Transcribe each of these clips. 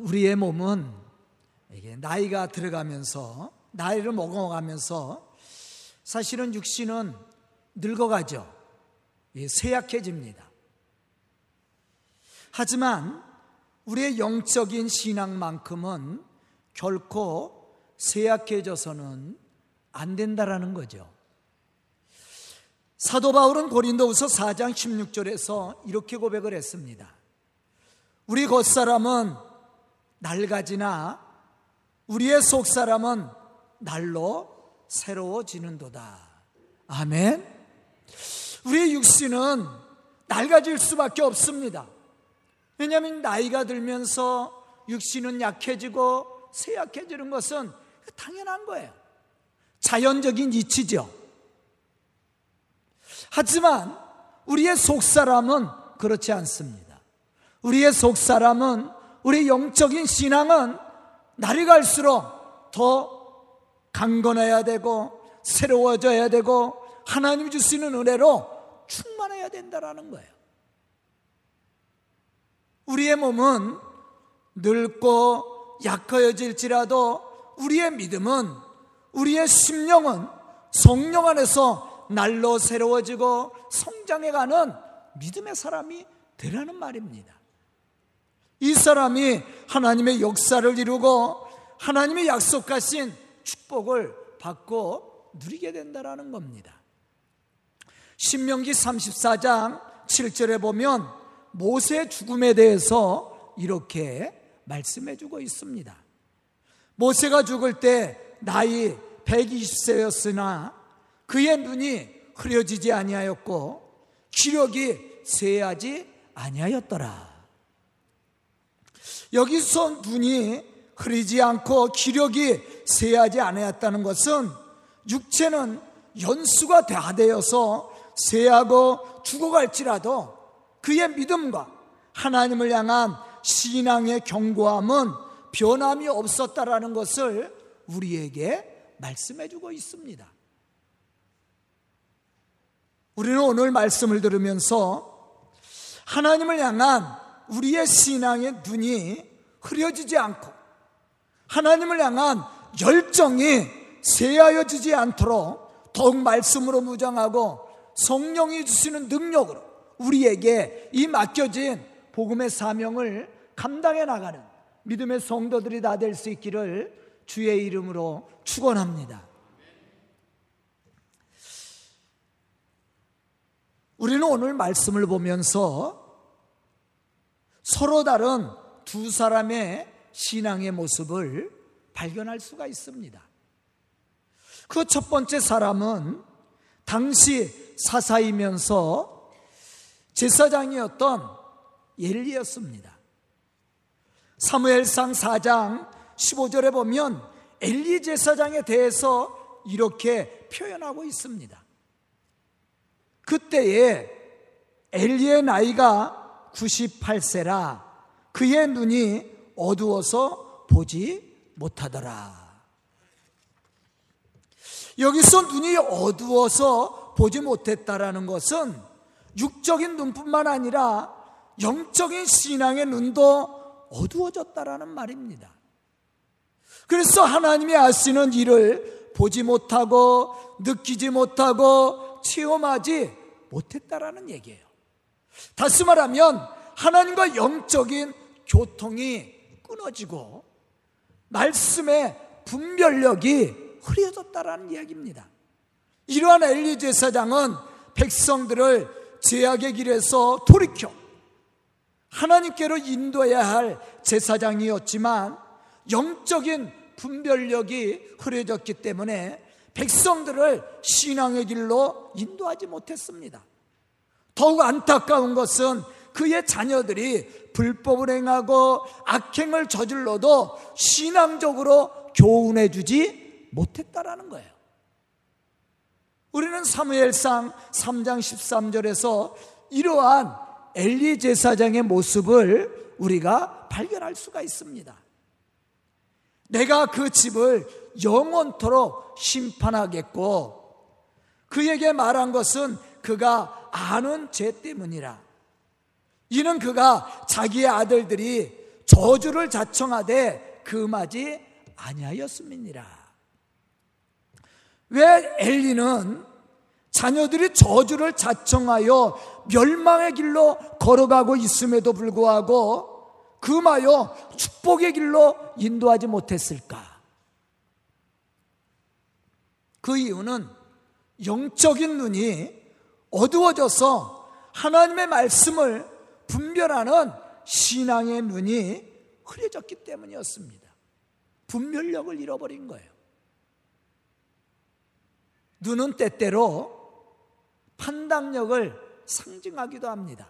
우리의 몸은 이게 나이가 들어가면서 나이를 먹어가면서 사실은 육신은 늙어가죠. 쇠약해집니다. 하지만 우리의 영적인 신앙만큼은 결코 쇠약해져서는 안 된다라는 거죠. 사도 바울은 고린도후서 4장 16절에서 이렇게 고백을 했습니다. 우리 겉사람은 낡아지나 우리의 속사람은 날로 새로워지는도다. 아멘. 우리의 육신은 낡아질 수밖에 없습니다. 왜냐하면 나이가 들면서 육신은 약해지고 쇠약해지는 것은 당연한 거예요. 자연적인 이치죠. 하지만 우리의 속사람은 그렇지 않습니다. 우리의 속사람은 우리 영적인 신앙은 날이 갈수록 더 강건해야 되고 새로워져야 되고 하나님 주시는 은혜로 충만해야 된다라는 거예요. 우리의 몸은 늙고 약하여질지라도 우리의 믿음은 우리의 심령은 성령 안에서 날로 새로워지고 성장해가는 믿음의 사람이 되라는 말입니다. 이 사람이 하나님의 역사를 이루고 하나님의 약속하신 축복을 받고 누리게 된다라는 겁니다. 신명기 34장 7절에 보면 모세 죽음에 대해서 이렇게 말씀해 주고 있습니다. 모세가 죽을 때 나이 120세였으나 그의 눈이 흐려지지 아니하였고 기력이 쇠하지 아니하였더라. 여기서 눈이 흐리지 않고 기력이 쇠하지 아니하였다는 것은 육체는 연수가 다 되어서 쇠하고 죽어갈지라도 그의 믿음과 하나님을 향한 신앙의 경고함은 변함이 없었다라는 것을 우리에게 말씀해 주고 있습니다. 우리는 오늘 말씀을 들으면서 하나님을 향한 우리의 신앙의 눈이 흐려지지 않고 하나님을 향한 열정이 쇠하여지지 않도록 더욱 말씀으로 무장하고 성령이 주시는 능력으로 우리에게 이 맡겨진 복음의 사명을 감당해 나가는 믿음의 성도들이 다 될 수 있기를 주의 이름으로 축원합니다. 우리는 오늘 말씀을 보면서 서로 다른 두 사람의 신앙의 모습을 발견할 수가 있습니다. 그 첫 번째 사람은 당시 사사이면서 제사장이었던 엘리였습니다. 사무엘상 4장 15절에 보면 엘리 제사장에 대해서 이렇게 표현하고 있습니다. 그때에 엘리의 나이가 98세라 그의 눈이 어두워서 보지 못하더라. 여기서 눈이 어두워서 보지 못했다라는 것은 육적인 눈뿐만 아니라 영적인 신앙의 눈도 어두워졌다라는 말입니다. 그래서 하나님이 아시는 일을 보지 못하고 느끼지 못하고 체험하지 못했다라는 얘기예요. 다시 말하면 하나님과 영적인 교통이 끊어지고 말씀의 분별력이 흐려졌다라는 이야기입니다. 이러한 엘리 제사장은 백성들을 제약의 길에서 돌이켜 하나님께로 인도해야 할 제사장이었지만 영적인 분별력이 흐려졌기 때문에 백성들을 신앙의 길로 인도하지 못했습니다. 더욱 안타까운 것은 그의 자녀들이 불법을 행하고 악행을 저질러도 신앙적으로 교훈해 주지 못했다라는 거예요. 우리는 사무엘상 3장 13절에서 이러한 엘리 제사장의 모습을 우리가 발견할 수가 있습니다. 내가 그 집을 영원토록 심판하겠고 그에게 말한 것은 그가 아는 죄 때문이라. 이는 그가 자기의 아들들이 저주를 자청하되 금하지 아니하였음이니라. 왜 엘리는 자녀들이 저주를 자청하여 멸망의 길로 걸어가고 있음에도 불구하고 금하여 축복의 길로 인도하지 못했을까? 그 이유는 영적인 눈이 어두워져서 하나님의 말씀을 분별하는 신앙의 눈이 흐려졌기 때문이었습니다. 분별력을 잃어버린 거예요. 눈은 때때로 판단력을 상징하기도 합니다.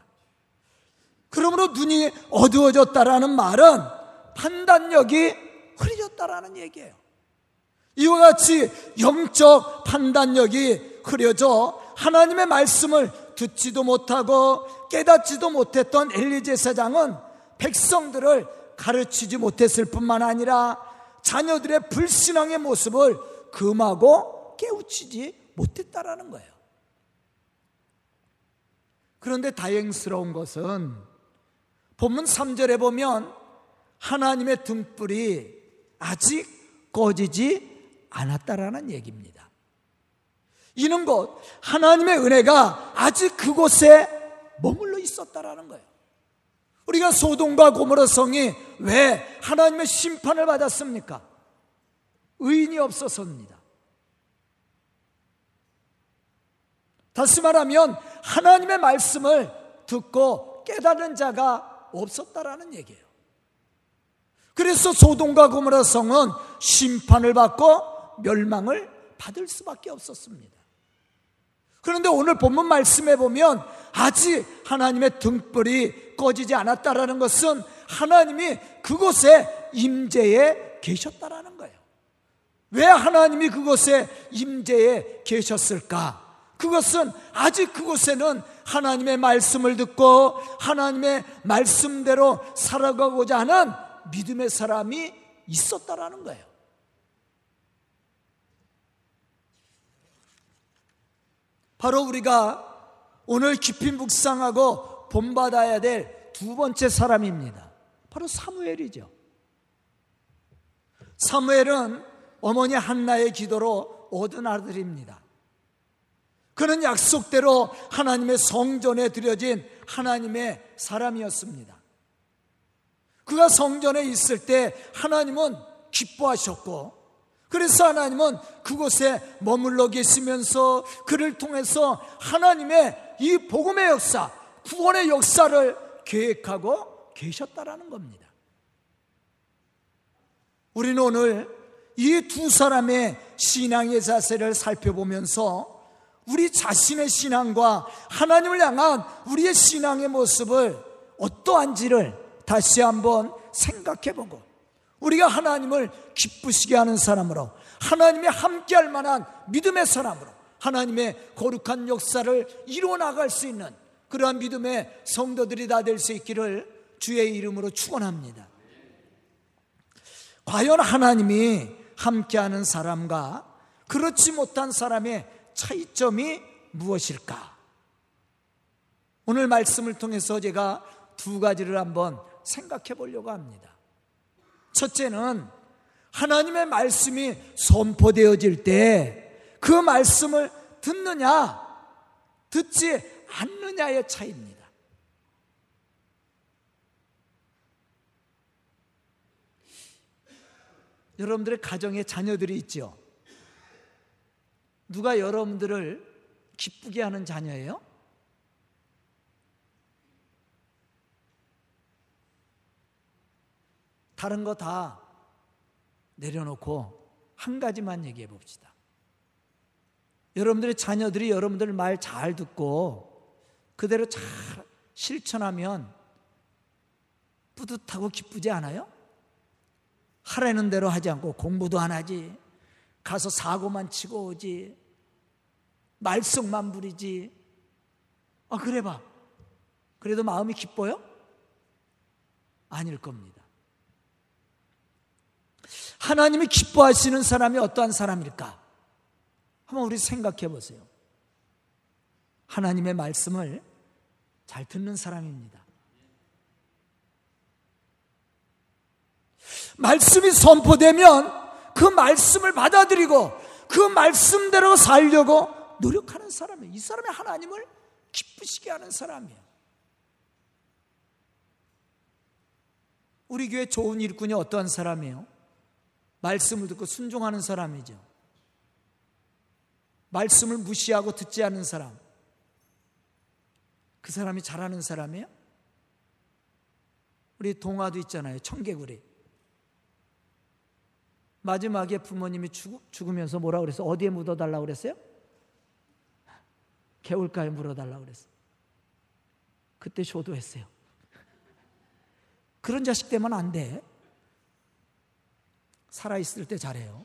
그러므로 눈이 어두워졌다라는 말은 판단력이 흐려졌다라는 얘기예요. 이와 같이 영적 판단력이 흐려져 하나님의 말씀을 듣지도 못하고 깨닫지도 못했던 엘리 제사장은 백성들을 가르치지 못했을 뿐만 아니라 자녀들의 불신앙의 모습을 금하고 깨우치지 못했다라는 거예요. 그런데 다행스러운 것은 본문 3절에 보면 하나님의 등불이 아직 꺼지지 않았다라는 얘기입니다. 이는 곧 하나님의 은혜가 아직 그곳에 머물러 있었다라는 거예요. 우리가 소돔과 고모라 성이 왜 하나님의 심판을 받았습니까? 의인이 없어서입니다. 다시 말하면 하나님의 말씀을 듣고 깨달은 자가 없었다라는 얘기예요. 그래서 소돔과 고모라 성은 심판을 받고 멸망을 받을 수밖에 없었습니다. 그런데 오늘 본문 말씀에 보면 아직 하나님의 등불이 꺼지지 않았다라는 것은 하나님이 그곳에 임재에 계셨다라는 거예요. 왜 하나님이 그곳에 임재에 계셨을까? 그것은 아직 그곳에는 하나님의 말씀을 듣고 하나님의 말씀대로 살아가고자 하는 믿음의 사람이 있었다라는 거예요. 바로 우리가 오늘 깊이 묵상하고 본받아야 될 두 번째 사람입니다. 바로 사무엘이죠. 사무엘은 어머니 한나의 기도로 얻은 아들입니다. 그는 약속대로 하나님의 성전에 들여진 하나님의 사람이었습니다. 그가 성전에 있을 때 하나님은 기뻐하셨고 그래서 하나님은 그곳에 머물러 계시면서 그를 통해서 하나님의 이 복음의 역사, 구원의 역사를 계획하고 계셨다라는 겁니다. 우리는 오늘 이 두 사람의 신앙의 자세를 살펴보면서 우리 자신의 신앙과 하나님을 향한 우리의 신앙의 모습을 어떠한지를 다시 한번 생각해 보고 우리가 하나님을 기쁘시게 하는 사람으로 하나님의 함께할 만한 믿음의 사람으로 하나님의 거룩한 역사를 이루어 나갈 수 있는 그러한 믿음의 성도들이 다 될 수 있기를 주의 이름으로 축원합니다. 과연 하나님이 함께하는 사람과 그렇지 못한 사람의 차이점이 무엇일까? 오늘 말씀을 통해서 제가 두 가지를 한번 생각해 보려고 합니다. 첫째는 하나님의 말씀이 선포되어질 때 그 말씀을 듣느냐, 듣지 않느냐의 차이입니다. 여러분들의 가정에 자녀들이 있죠? 누가 여러분들을 기쁘게 하는 자녀예요? 다른 거 다 내려놓고 한 가지만 얘기해 봅시다. 여러분들의 자녀들이 여러분들 말 잘 듣고 그대로 잘 실천하면 뿌듯하고 기쁘지 않아요? 하라는 대로 하지 않고 공부도 안 하지. 가서 사고만 치고 오지. 말썽만 부리지. 아, 그래 봐. 그래도 마음이 기뻐요? 아닐 겁니다. 하나님이 기뻐하시는 사람이 어떠한 사람일까? 한번 우리 생각해 보세요. 하나님의 말씀을 잘 듣는 사람입니다. 말씀이 선포되면 그 말씀을 받아들이고 그 말씀대로 살려고 노력하는 사람이에요. 이 사람이 하나님을 기쁘시게 하는 사람이에요. 우리 교회 좋은 일꾼이 어떠한 사람이에요? 말씀을 듣고 순종하는 사람이죠. 말씀을 무시하고 듣지 않는 사람. 그 사람이 잘하는 사람이에요? 우리 동화도 있잖아요. 청개구리. 마지막에 부모님이 죽, 으면서 뭐라 그랬어? 어디에 묻어달라고 그랬어요? 개울가에 물어달라고 그랬어. 그때 쇼도했어요. 그런 자식 되면 안 돼. 살아있을 때 잘해요.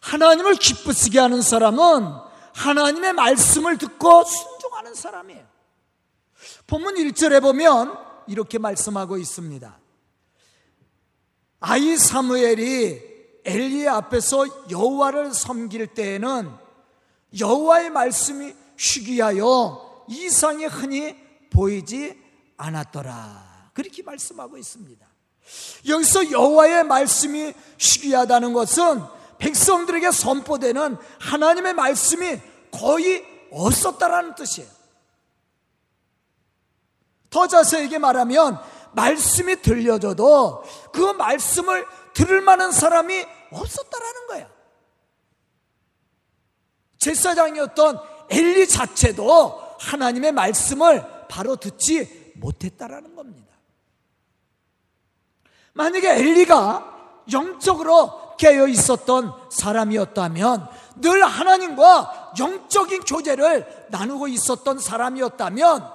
하나님을 기쁘시게 하는 사람은 하나님의 말씀을 듣고 순종하는 사람이에요. 본문 1절에 보면 이렇게 말씀하고 있습니다. 아이 사무엘이 엘리의 앞에서 여호와를 섬길 때에는 여호와의 말씀이 희귀하여 이상이 흔히 보이지 않았더라. 그렇게 말씀하고 있습니다. 여기서 여호와의 말씀이 희귀하다는 것은 백성들에게 선포되는 하나님의 말씀이 거의 없었다라는 뜻이에요. 더 자세하게 말하면 말씀이 들려져도 그 말씀을 들을 만한 사람이 없었다라는 거야. 제사장이었던 엘리 자체도 하나님의 말씀을 바로 듣지 못했다라는 겁니다. 만약에 엘리가 영적으로 깨어 있었던 사람이었다면 늘 하나님과 영적인 교제를 나누고 있었던 사람이었다면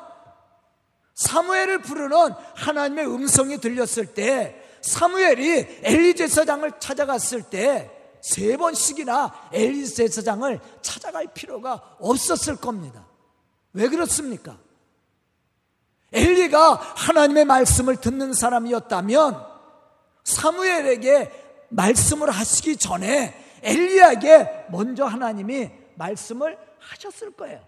사무엘을 부르는 하나님의 음성이 들렸을 때 사무엘이 엘리 제사장을 찾아갔을 때 세 번씩이나 엘리 제사장을 찾아갈 필요가 없었을 겁니다. 왜 그렇습니까? 엘리가 하나님의 말씀을 듣는 사람이었다면 사무엘에게 말씀을 하시기 전에 엘리에게 먼저 하나님이 말씀을 하셨을 거예요.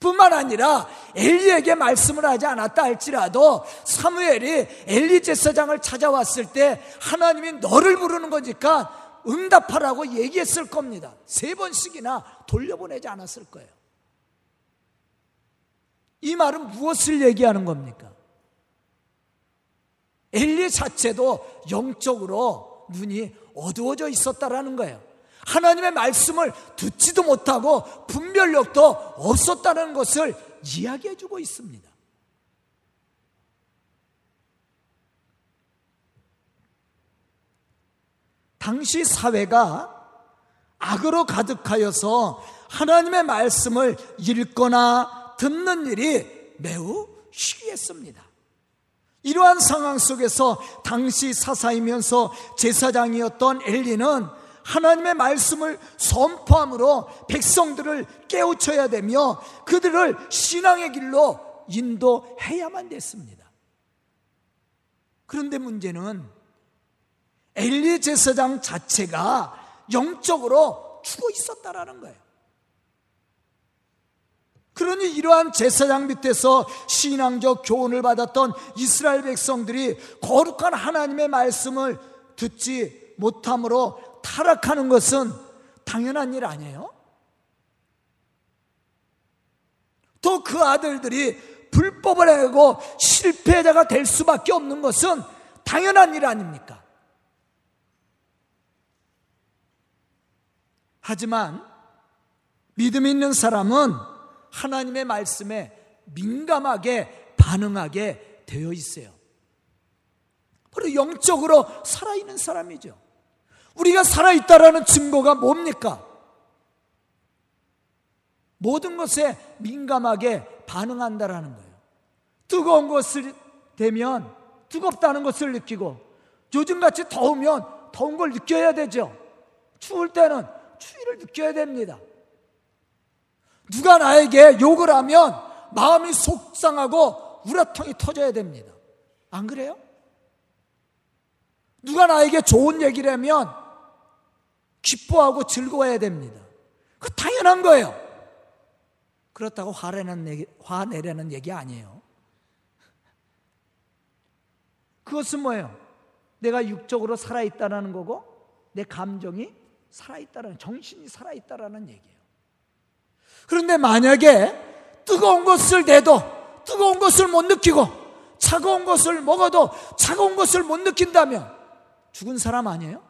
뿐만 아니라 엘리에게 말씀을 하지 않았다 할지라도 사무엘이 엘리 제사장을 찾아왔을 때 하나님이 너를 부르는 거니까 응답하라고 얘기했을 겁니다. 세 번씩이나 돌려보내지 않았을 거예요. 이 말은 무엇을 얘기하는 겁니까? 엘리 자체도 영적으로 눈이 어두워져 있었다라는 거예요. 하나님의 말씀을 듣지도 못하고 분별력도 없었다는 것을 이야기해 주고 있습니다. 당시 사회가 악으로 가득하여서 하나님의 말씀을 읽거나 듣는 일이 매우 희귀했습니다. 이러한 상황 속에서 당시 사사이면서 제사장이었던 엘리는 하나님의 말씀을 선포함으로 백성들을 깨우쳐야 되며 그들을 신앙의 길로 인도해야만 됐습니다. 그런데 문제는 엘리 제사장 자체가 영적으로 죽어 있었다라는 거예요. 그러니 이러한 제사장 밑에서 신앙적 교훈을 받았던 이스라엘 백성들이 거룩한 하나님의 말씀을 듣지 못함으로 타락하는 것은 당연한 일 아니에요? 또 그 아들들이 불법을 하고 실패자가 될 수밖에 없는 것은 당연한 일 아닙니까? 하지만 믿음 있는 사람은 하나님의 말씀에 민감하게 반응하게 되어 있어요. 바로 영적으로 살아있는 사람이죠. 우리가 살아있다라는 증거가 뭡니까? 모든 것에 민감하게 반응한다라는 거예요. 뜨거운 것을 되면 뜨겁다는 것을 느끼고 요즘같이 더우면 더운 걸 느껴야 되죠. 추울 때는 추위를 느껴야 됩니다. 누가 나에게 욕을 하면 마음이 속상하고 우라통이 터져야 됩니다. 안 그래요? 누가 나에게 좋은 얘기를 하면 기뻐하고 즐거워야 됩니다. 그 당연한 거예요. 그렇다고 화내는 얘기, 화내려는 얘기 아니에요. 그것은 뭐예요? 내가 육적으로 살아있다라는 거고 내 감정이 살아있다라는 정신이 살아있다라는 얘기예요. 그런데 만약에 뜨거운 것을 내도 뜨거운 것을 못 느끼고 차가운 것을 먹어도 차가운 것을 못 느낀다면 죽은 사람 아니에요?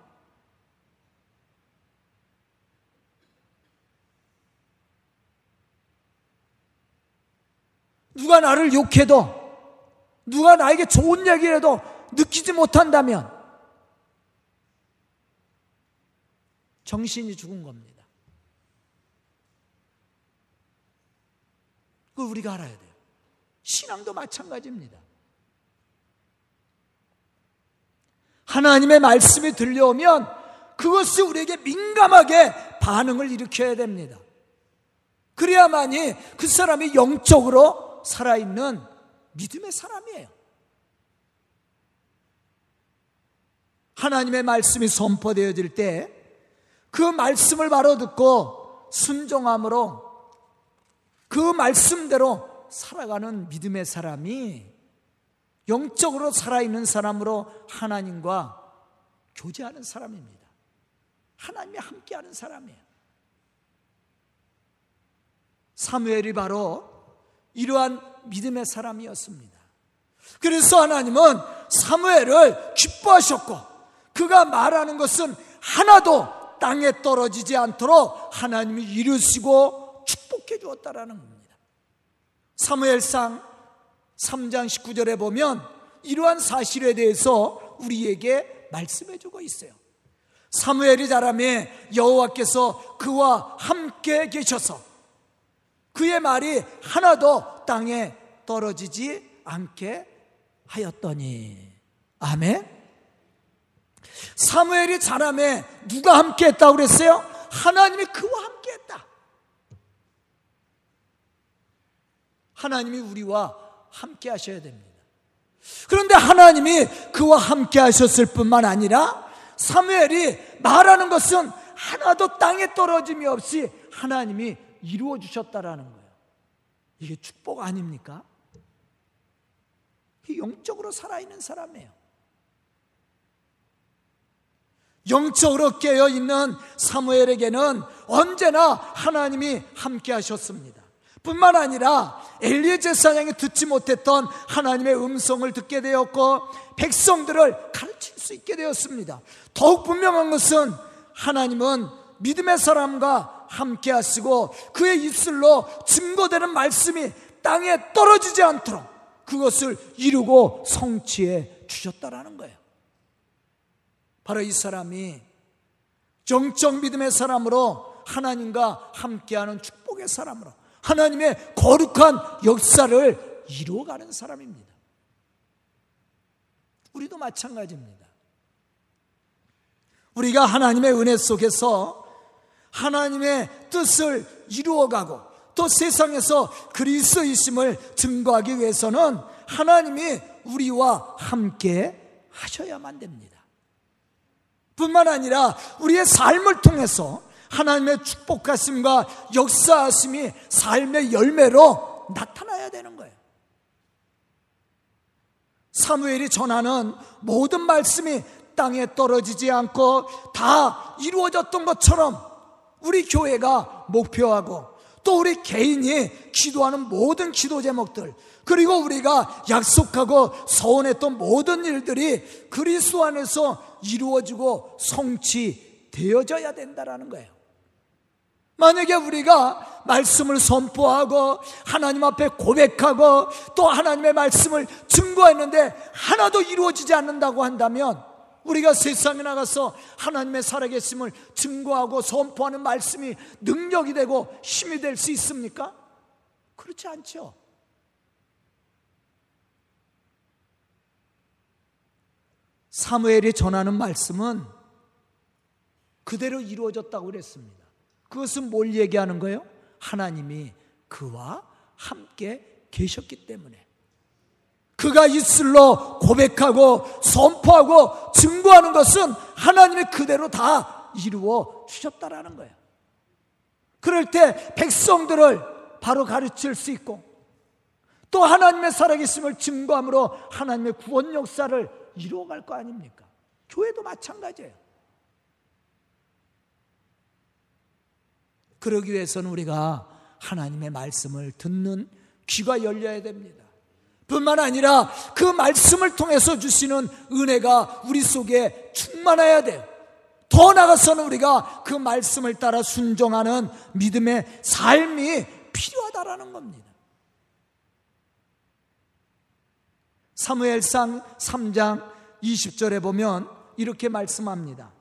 누가 나를 욕해도 누가 나에게 좋은 얘기를 해도 느끼지 못한다면 정신이 죽은 겁니다. 그걸 우리가 알아야 돼요. 신앙도 마찬가지입니다. 하나님의 말씀이 들려오면 그것이 우리에게 민감하게 반응을 일으켜야 됩니다. 그래야만이 그 사람이 영적으로 살아있는 믿음의 사람이에요. 하나님의 말씀이 선포되어질 때 그 말씀을 바로 듣고 순종함으로 그 말씀대로 살아가는 믿음의 사람이 영적으로 살아있는 사람으로 하나님과 교제하는 사람입니다. 하나님이 함께하는 사람이에요. 사무엘이 바로 이러한 믿음의 사람이었습니다. 그래서 하나님은 사무엘을 기뻐하셨고 그가 말하는 것은 하나도 땅에 떨어지지 않도록 하나님이 이루시고 축복해 주었다라는 겁니다. 사무엘상 3장 19절에 보면 이러한 사실에 대해서 우리에게 말씀해 주고 있어요. 사무엘이 자라매 여호와께서 그와 함께 계셔서 그의 말이 하나도 땅에 떨어지지 않게 하였더니 아멘. 사무엘이 자라매 누가 함께 했다고 그랬어요? 하나님이 그와 함께 했다. 하나님이 우리와 함께 하셔야 됩니다. 그런데 하나님이 그와 함께 하셨을 뿐만 아니라 사무엘이 말하는 것은 하나도 땅에 떨어짐이 없이 하나님이 이루어 주셨다라는 거예요. 이게 축복 아닙니까? 영적으로 살아있는 사람이에요. 영적으로 깨어 있는 사무엘에게는 언제나 하나님이 함께 하셨습니다. 뿐만 아니라 엘리의 제사장이 듣지 못했던 하나님의 음성을 듣게 되었고 백성들을 가르칠 수 있게 되었습니다. 더욱 분명한 것은 하나님은 믿음의 사람과 함께 하시고 그의 입술로 증거되는 말씀이 땅에 떨어지지 않도록 그것을 이루고 성취해 주셨다라는 거예요. 바로 이 사람이 정적 믿음의 사람으로 하나님과 함께하는 축복의 사람으로 하나님의 거룩한 역사를 이루어가는 사람입니다. 우리도 마찬가지입니다. 우리가 하나님의 은혜 속에서 하나님의 뜻을 이루어가고 또 세상에서 그리스도이심을 증거하기 위해서는 하나님이 우리와 함께 하셔야만 됩니다. 뿐만 아니라 우리의 삶을 통해서 하나님의 축복하심과 역사하심이 삶의 열매로 나타나야 되는 거예요. 사무엘이 전하는 모든 말씀이 땅에 떨어지지 않고 다 이루어졌던 것처럼 우리 교회가 목표하고 또 우리 개인이 기도하는 모든 기도 제목들 그리고 우리가 약속하고 서원했던 모든 일들이 그리스도 안에서 이루어지고 성취되어져야 된다라는 거예요. 만약에 우리가 말씀을 선포하고 하나님 앞에 고백하고 또 하나님의 말씀을 증거했는데 하나도 이루어지지 않는다고 한다면 우리가 세상에 나가서 하나님의 살아계심을 증거하고 선포하는 말씀이 능력이 되고 힘이 될 수 있습니까? 그렇지 않죠. 사무엘이 전하는 말씀은 그대로 이루어졌다고 그랬습니다. 그것은 뭘 얘기하는 거예요? 하나님이 그와 함께 계셨기 때문에. 그가 입술로 고백하고 선포하고 증거하는 것은 하나님이 그대로 다 이루어 주셨다라는 거예요. 그럴 때 백성들을 바로 가르칠 수 있고 또 하나님의 살아계심을 증거함으로 하나님의 구원 역사를 이루어갈 거 아닙니까? 교회도 마찬가지예요. 그러기 위해서는 우리가 하나님의 말씀을 듣는 귀가 열려야 됩니다. 뿐만 아니라 그 말씀을 통해서 주시는 은혜가 우리 속에 충만해야 돼요. 더 나아가서는 우리가 그 말씀을 따라 순종하는 믿음의 삶이 필요하다라는 겁니다. 사무엘상 3장 20절에 보면 이렇게 말씀합니다.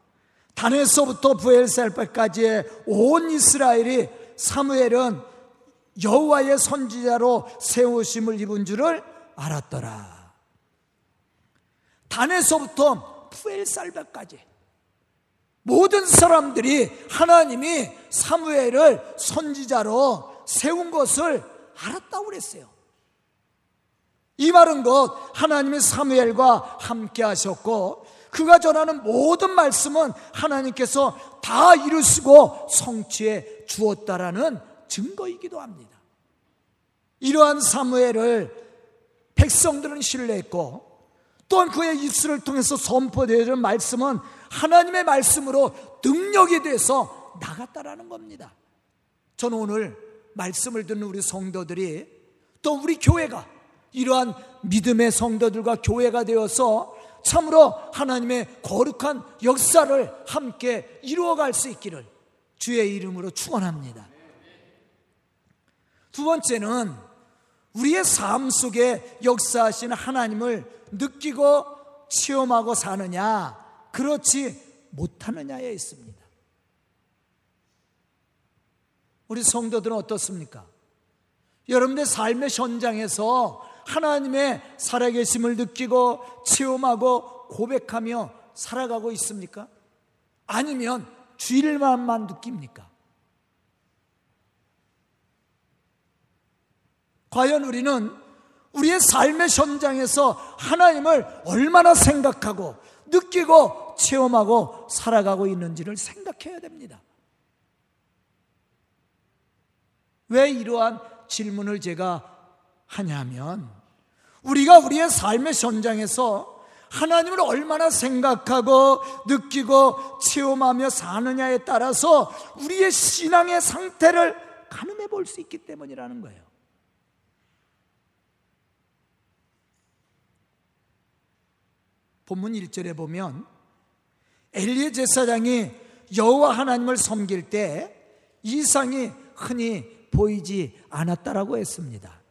단에서부터 부엘살바까지의 온 이스라엘이 사무엘은 여호와의 선지자로 세우심을 입은 줄을 알았더라. 단에서부터 부엘살바까지 모든 사람들이 하나님이 사무엘을 선지자로 세운 것을 알았다고 그랬어요. 이 말은 곧 하나님의 사무엘과 함께 하셨고 그가 전하는 모든 말씀은 하나님께서 다 이루시고 성취해 주었다라는 증거이기도 합니다. 이러한 사무엘을 백성들은 신뢰했고 또한 그의 입술을 통해서 선포되어진 말씀은 하나님의 말씀으로 능력이 돼서 나갔다라는 겁니다. 저는 오늘 말씀을 듣는 우리 성도들이 또 우리 교회가 이러한 믿음의 성도들과 교회가 되어서 참으로 하나님의 거룩한 역사를 함께 이루어갈 수 있기를 주의 이름으로 축원합니다. 두 번째는 우리의 삶 속에 역사하신 하나님을 느끼고 체험하고 사느냐, 그렇지 못하느냐에 있습니다. 우리 성도들은 어떻습니까? 여러분의 삶의 현장에서 하나님의 살아계심을 느끼고 체험하고 고백하며 살아가고 있습니까? 아니면 주일만만 느낍니까? 과연 우리는 우리의 삶의 현장에서 하나님을 얼마나 생각하고 느끼고 체험하고 살아가고 있는지를 생각해야 됩니다. 왜 이러한 질문을 제가 하냐면 우리가 우리의 삶의 현장에서 하나님을 얼마나 생각하고 느끼고 체험하며 사느냐에 따라서 우리의 신앙의 상태를 가늠해 볼 수 있기 때문이라는 거예요. 본문 1절에 보면 엘리의 제사장이 여호와 하나님을 섬길 때 이상이 흔히 보이지 않았다라고 했습니다.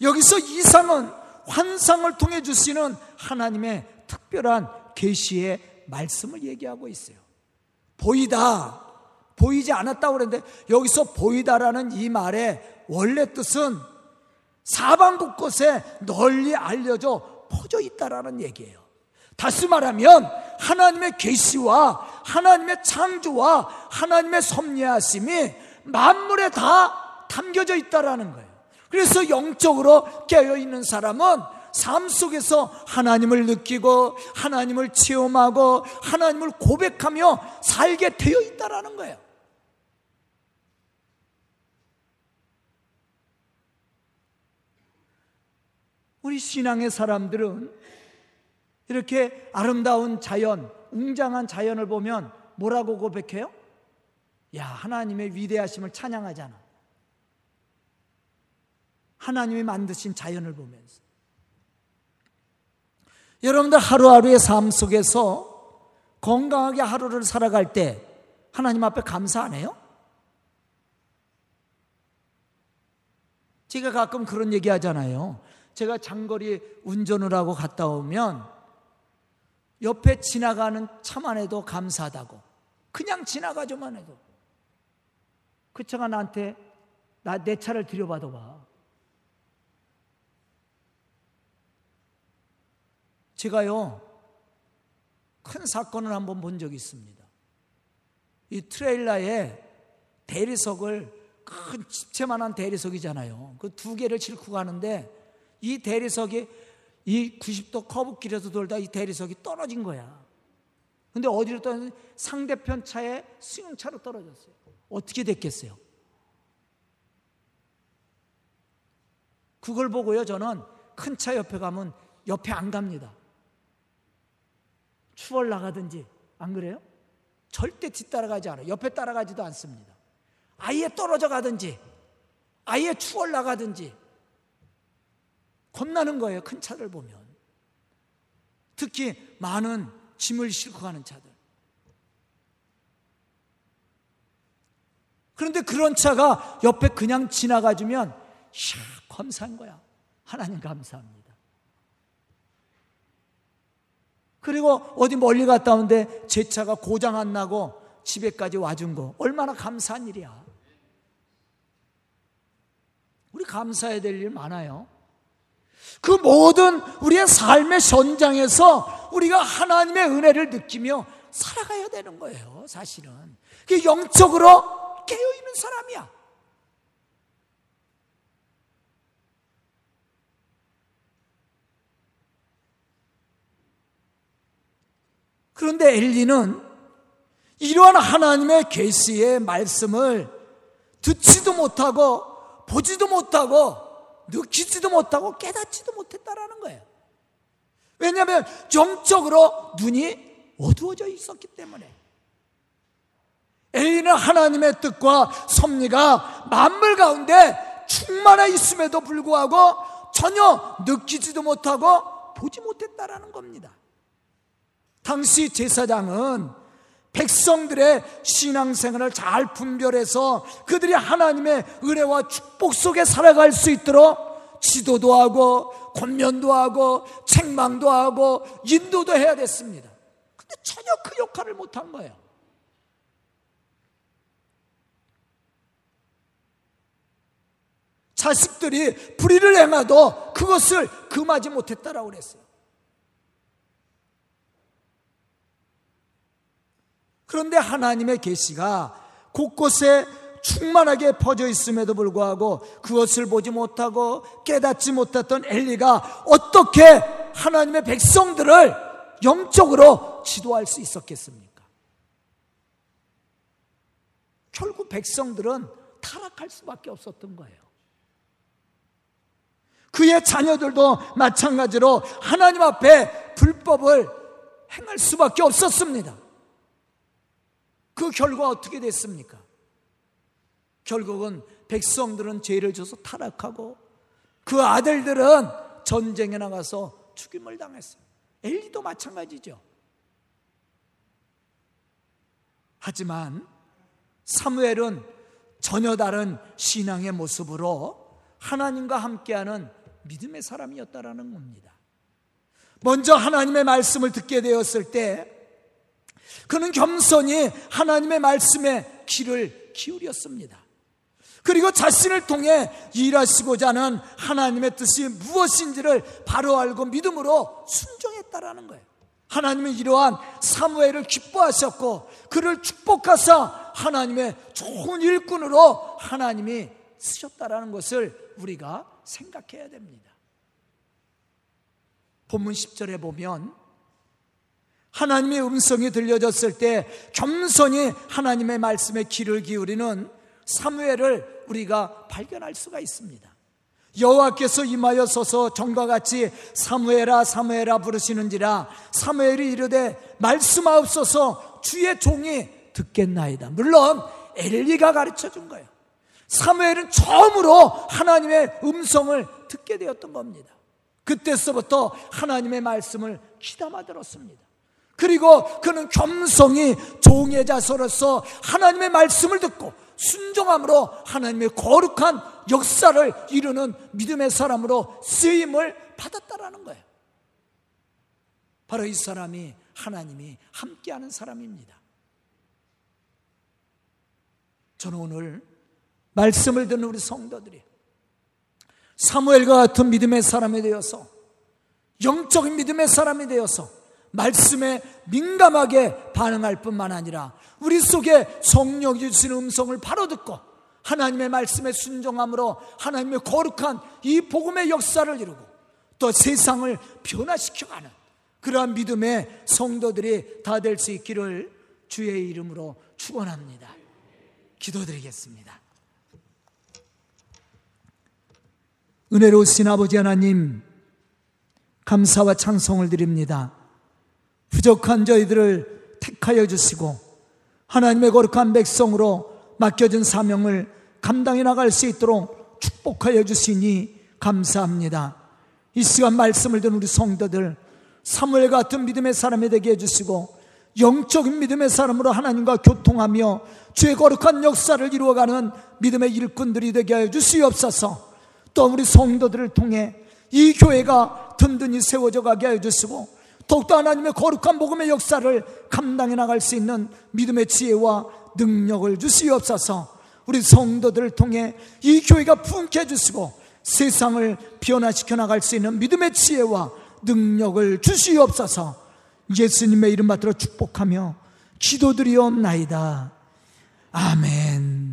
여기서 이상은 환상을 통해 주시는 하나님의 특별한 계시의 말씀을 얘기하고 있어요. 보이다, 보이지 않았다고 그랬는데 여기서 보이다라는 이 말의 원래 뜻은 사방 곳곳에 널리 알려져 퍼져 있다라는 얘기예요. 다시 말하면 하나님의 계시와 하나님의 창조와 하나님의 섭리하심이 만물에 다 담겨져 있다라는 거예요. 그래서 영적으로 깨어 있는 사람은 삶 속에서 하나님을 느끼고 하나님을 체험하고 하나님을 고백하며 살게 되어 있다라는 거예요. 우리 신앙의 사람들은 이렇게 아름다운 자연, 웅장한 자연을 보면 뭐라고 고백해요? 야, 하나님의 위대하심을 찬양하잖아. 하나님이 만드신 자연을 보면서. 여러분들 하루하루의 삶 속에서 건강하게 하루를 살아갈 때 하나님 앞에 감사 안 해요? 제가 가끔 그런 얘기 하잖아요. 제가 장거리 운전을 하고 갔다 오면 옆에 지나가는 차만 해도 감사하다고. 그냥 지나가줘만 해도. 그 차가 나한테 나 내 차를 들여봐도 봐. 제가요, 큰 사건을 한번 본 적이 있습니다. 이 트레일러에 대리석을 큰 집채만한 대리석이잖아요. 그 두 개를 싣고 가는데 이 대리석이 이 90도 커브길에서 돌다 이 대리석이 떨어진 거야. 근데 어디로 떨어졌 상대편 차에 승용차로 떨어졌어요. 어떻게 됐겠어요? 그걸 보고요, 저는 큰 차 옆에 가면 옆에 안 갑니다. 추월 나가든지 안 그래요? 절대 뒤따라가지 않아요. 옆에 따라가지도 않습니다. 아예 떨어져 가든지 아예 추월 나가든지 겁나는 거예요. 큰 차를 보면. 특히 많은 짐을 싣고 가는 차들. 그런데 그런 차가 옆에 그냥 지나가주면 이야 감사한 거야. 하나님 감사합니다. 그리고 어디 멀리 갔다 오는데 제 차가 고장 안 나고 집에까지 와준 거 얼마나 감사한 일이야. 우리 감사해야 될 일 많아요. 그 모든 우리의 삶의 전장에서 우리가 하나님의 은혜를 느끼며 살아가야 되는 거예요, 사실은. 그 영적으로 깨어있는 사람이야. 그런데 엘리는 이러한 하나님의 계시의 말씀을 듣지도 못하고 보지도 못하고 느끼지도 못하고 깨닫지도 못했다라는 거예요. 왜냐하면 영적으로 눈이 어두워져 있었기 때문에. 엘리는 하나님의 뜻과 섭리가 만물 가운데 충만해 있음에도 불구하고 전혀 느끼지도 못하고 보지 못했다라는 겁니다. 당시 제사장은 백성들의 신앙생활을 잘 분별해서 그들이 하나님의 은혜와 축복 속에 살아갈 수 있도록 지도도 하고 권면도 하고 책망도 하고 인도도 해야 됐습니다. 근데 전혀 그 역할을 못한 거예요. 자식들이 불의를 행하도 그것을 금하지 못했다라고 그랬어요. 그런데 하나님의 계시가 곳곳에 충만하게 퍼져 있음에도 불구하고 그것을 보지 못하고 깨닫지 못했던 엘리가 어떻게 하나님의 백성들을 영적으로 지도할 수 있었겠습니까? 결국 백성들은 타락할 수밖에 없었던 거예요. 그의 자녀들도 마찬가지로 하나님 앞에 불법을 행할 수밖에 없었습니다. 그 결과 어떻게 됐습니까? 결국은 백성들은 죄를 져서 타락하고 그 아들들은 전쟁에 나가서 죽임을 당했어요. 엘리도 마찬가지죠. 하지만 사무엘은 전혀 다른 신앙의 모습으로 하나님과 함께하는 믿음의 사람이었다라는 겁니다. 먼저 하나님의 말씀을 듣게 되었을 때 그는 겸손히 하나님의 말씀에 귀를 기울였습니다. 그리고 자신을 통해 일하시고자 하는 하나님의 뜻이 무엇인지를 바로 알고 믿음으로 순종했다라는 거예요. 하나님은 이러한 사무엘을 기뻐하셨고 그를 축복하사 하나님의 좋은 일꾼으로 하나님이 쓰셨다라는 것을 우리가 생각해야 됩니다. 본문 10절에 보면 하나님의 음성이 들려졌을 때 겸손히 하나님의 말씀에 귀를 기울이는 사무엘을 우리가 발견할 수가 있습니다. 여호와께서 임하여 서서 전과 같이 사무엘아 사무엘아 부르시는지라 사무엘이 이르되 말씀하옵소서 주의 종이 듣겠나이다. 물론 엘리가 가르쳐 준 거예요. 사무엘은 처음으로 하나님의 음성을 듣게 되었던 겁니다. 그때서부터 하나님의 말씀을 귀담아 들었습니다. 그리고 그는 겸손히 종의 자서로서 하나님의 말씀을 듣고 순종함으로 하나님의 거룩한 역사를 이루는 믿음의 사람으로 쓰임을 받았다라는 거예요. 바로 이 사람이 하나님이 함께하는 사람입니다. 저는 오늘 말씀을 듣는 우리 성도들이 사무엘과 같은 믿음의 사람이 되어서 영적인 믿음의 사람이 되어서 말씀에 민감하게 반응할 뿐만 아니라 우리 속에 성령이 주시는 음성을 바로 듣고 하나님의 말씀에 순종함으로 하나님의 거룩한 이 복음의 역사를 이루고 또 세상을 변화시켜가는 그러한 믿음의 성도들이 다 될 수 있기를 주의 이름으로 축원합니다. 기도드리겠습니다. 은혜로우신 아버지 하나님, 감사와 찬송을 드립니다. 부족한 저희들을 택하여 주시고 하나님의 거룩한 백성으로 맡겨진 사명을 감당해 나갈 수 있도록 축복하여 주시니 감사합니다. 이 시간 말씀을 듣는 우리 성도들 사무엘 같은 믿음의 사람이 되게 해주시고 영적인 믿음의 사람으로 하나님과 교통하며 주의 거룩한 역사를 이루어가는 믿음의 일꾼들이 되게 하여 주시옵소서 또 우리 성도들을 통해 이 교회가 든든히 세워져 가게 하여 주시고 더욱더 하나님의 거룩한 복음의 역사를 감당해 나갈 수 있는 믿음의 지혜와 능력을 주시옵소서 우리 성도들을 통해 이 교회가 품게 해주시고 세상을 변화시켜 나갈 수 있는 믿음의 지혜와 능력을 주시옵소서 예수님의 이름 받들어 축복하며 기도드리옵나이다. 아멘.